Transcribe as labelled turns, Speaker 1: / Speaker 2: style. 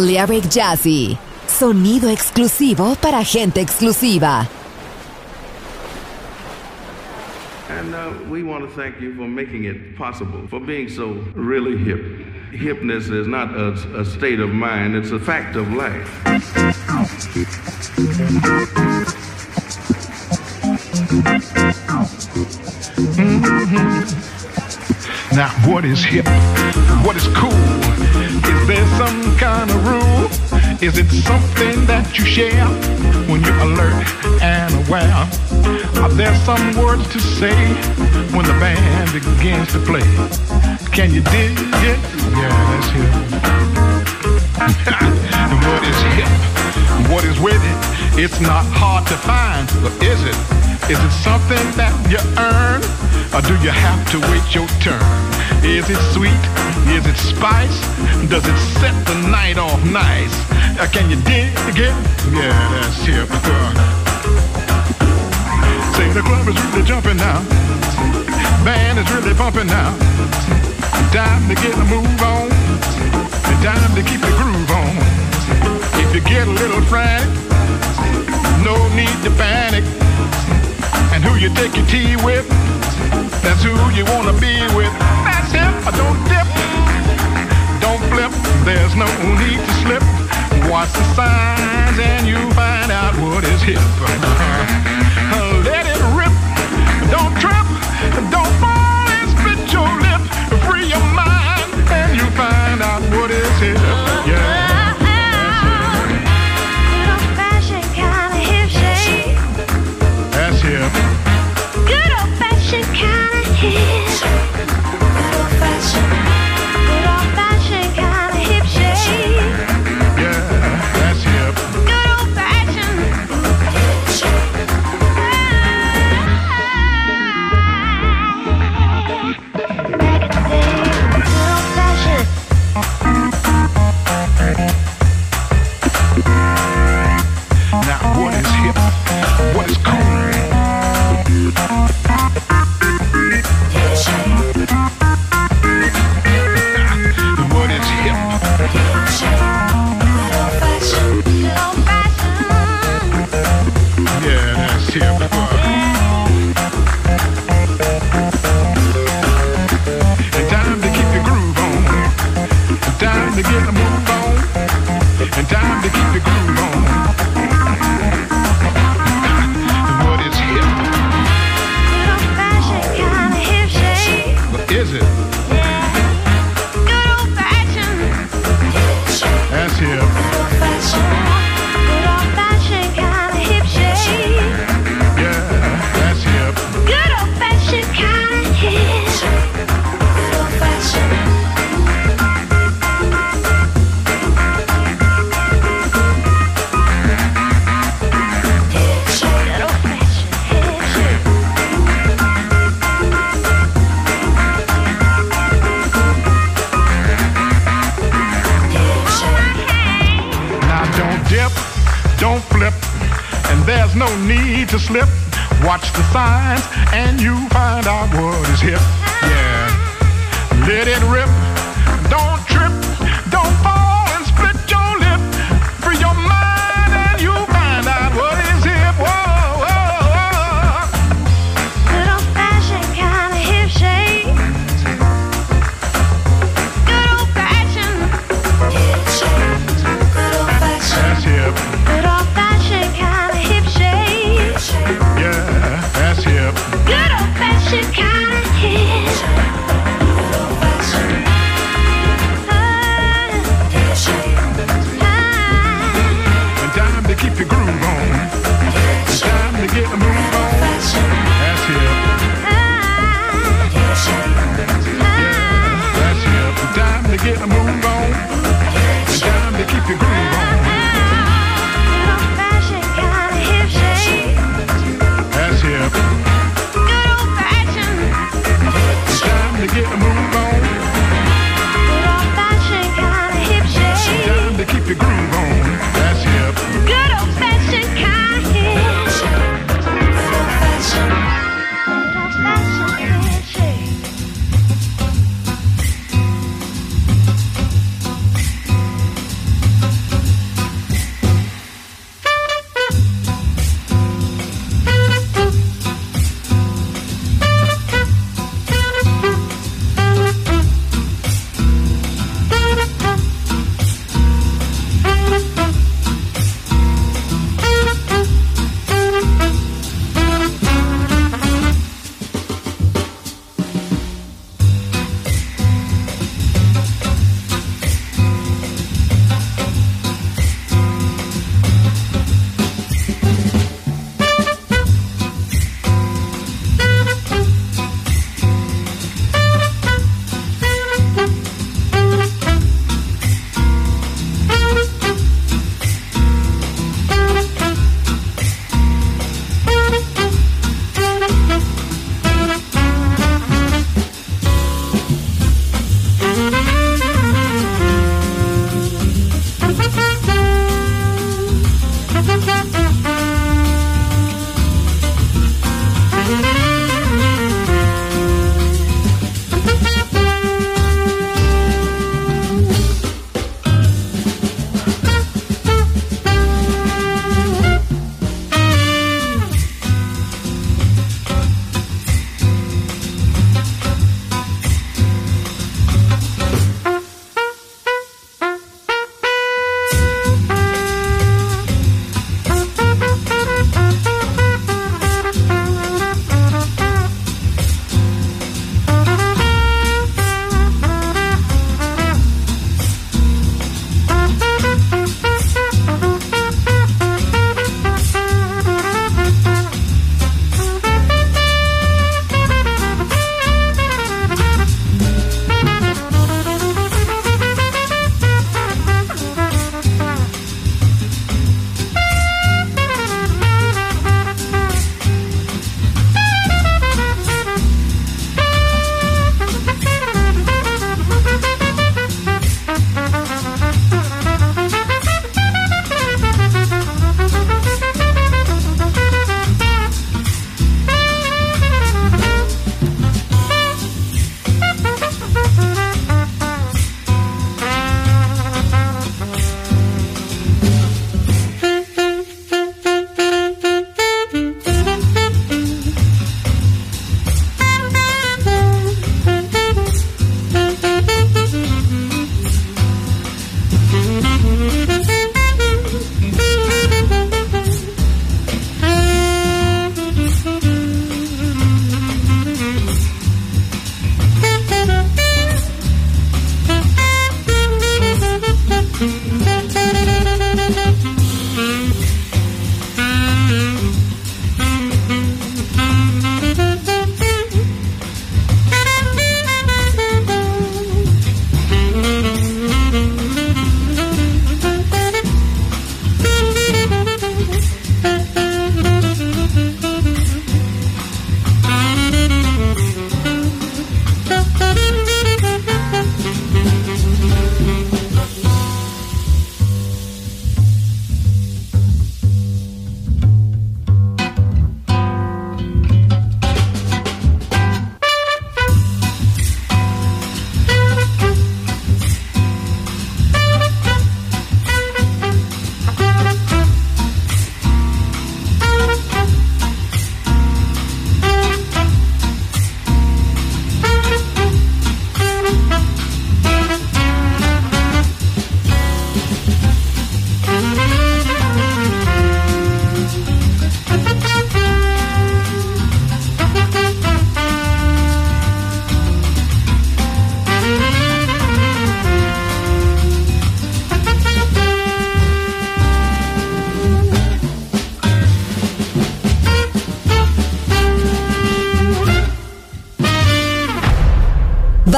Speaker 1: Balearic Jazzy. Sonido exclusivo para gente exclusiva.
Speaker 2: And uh, we want to thank you for making it possible, for being so really hip. Hipness is not a, a state of mind, it's a fact of life.
Speaker 3: Now, what is hip? What is cool? Is there some kind of rule? Is it something that you share when you're alert and aware? Are there some words to say when the band begins to play? Can you dig it? Yeah, that's hip. What is hip? What is with it? It's not hard to find, but is it? Is it something that you earn? Or do you have to wait your turn? Is it sweet? Is it spice? Does it set the night off nice? Uh, can you dig it? Yeah, that's hip. Say the club is really jumping now. Band is really bumping now. Time to get a move on. Time to keep the groove on. If you get a little frantic, no need to panic. And who you take your tea with, that's who you wanna be with. That's him. Don't dip, don't flip. There's no need to slip. Watch the signs and you find out what is hip. don't flip. And there's no need to slip. Watch the signs and you find out what is hip. Yeah. Let it rip.
Speaker 1: Don't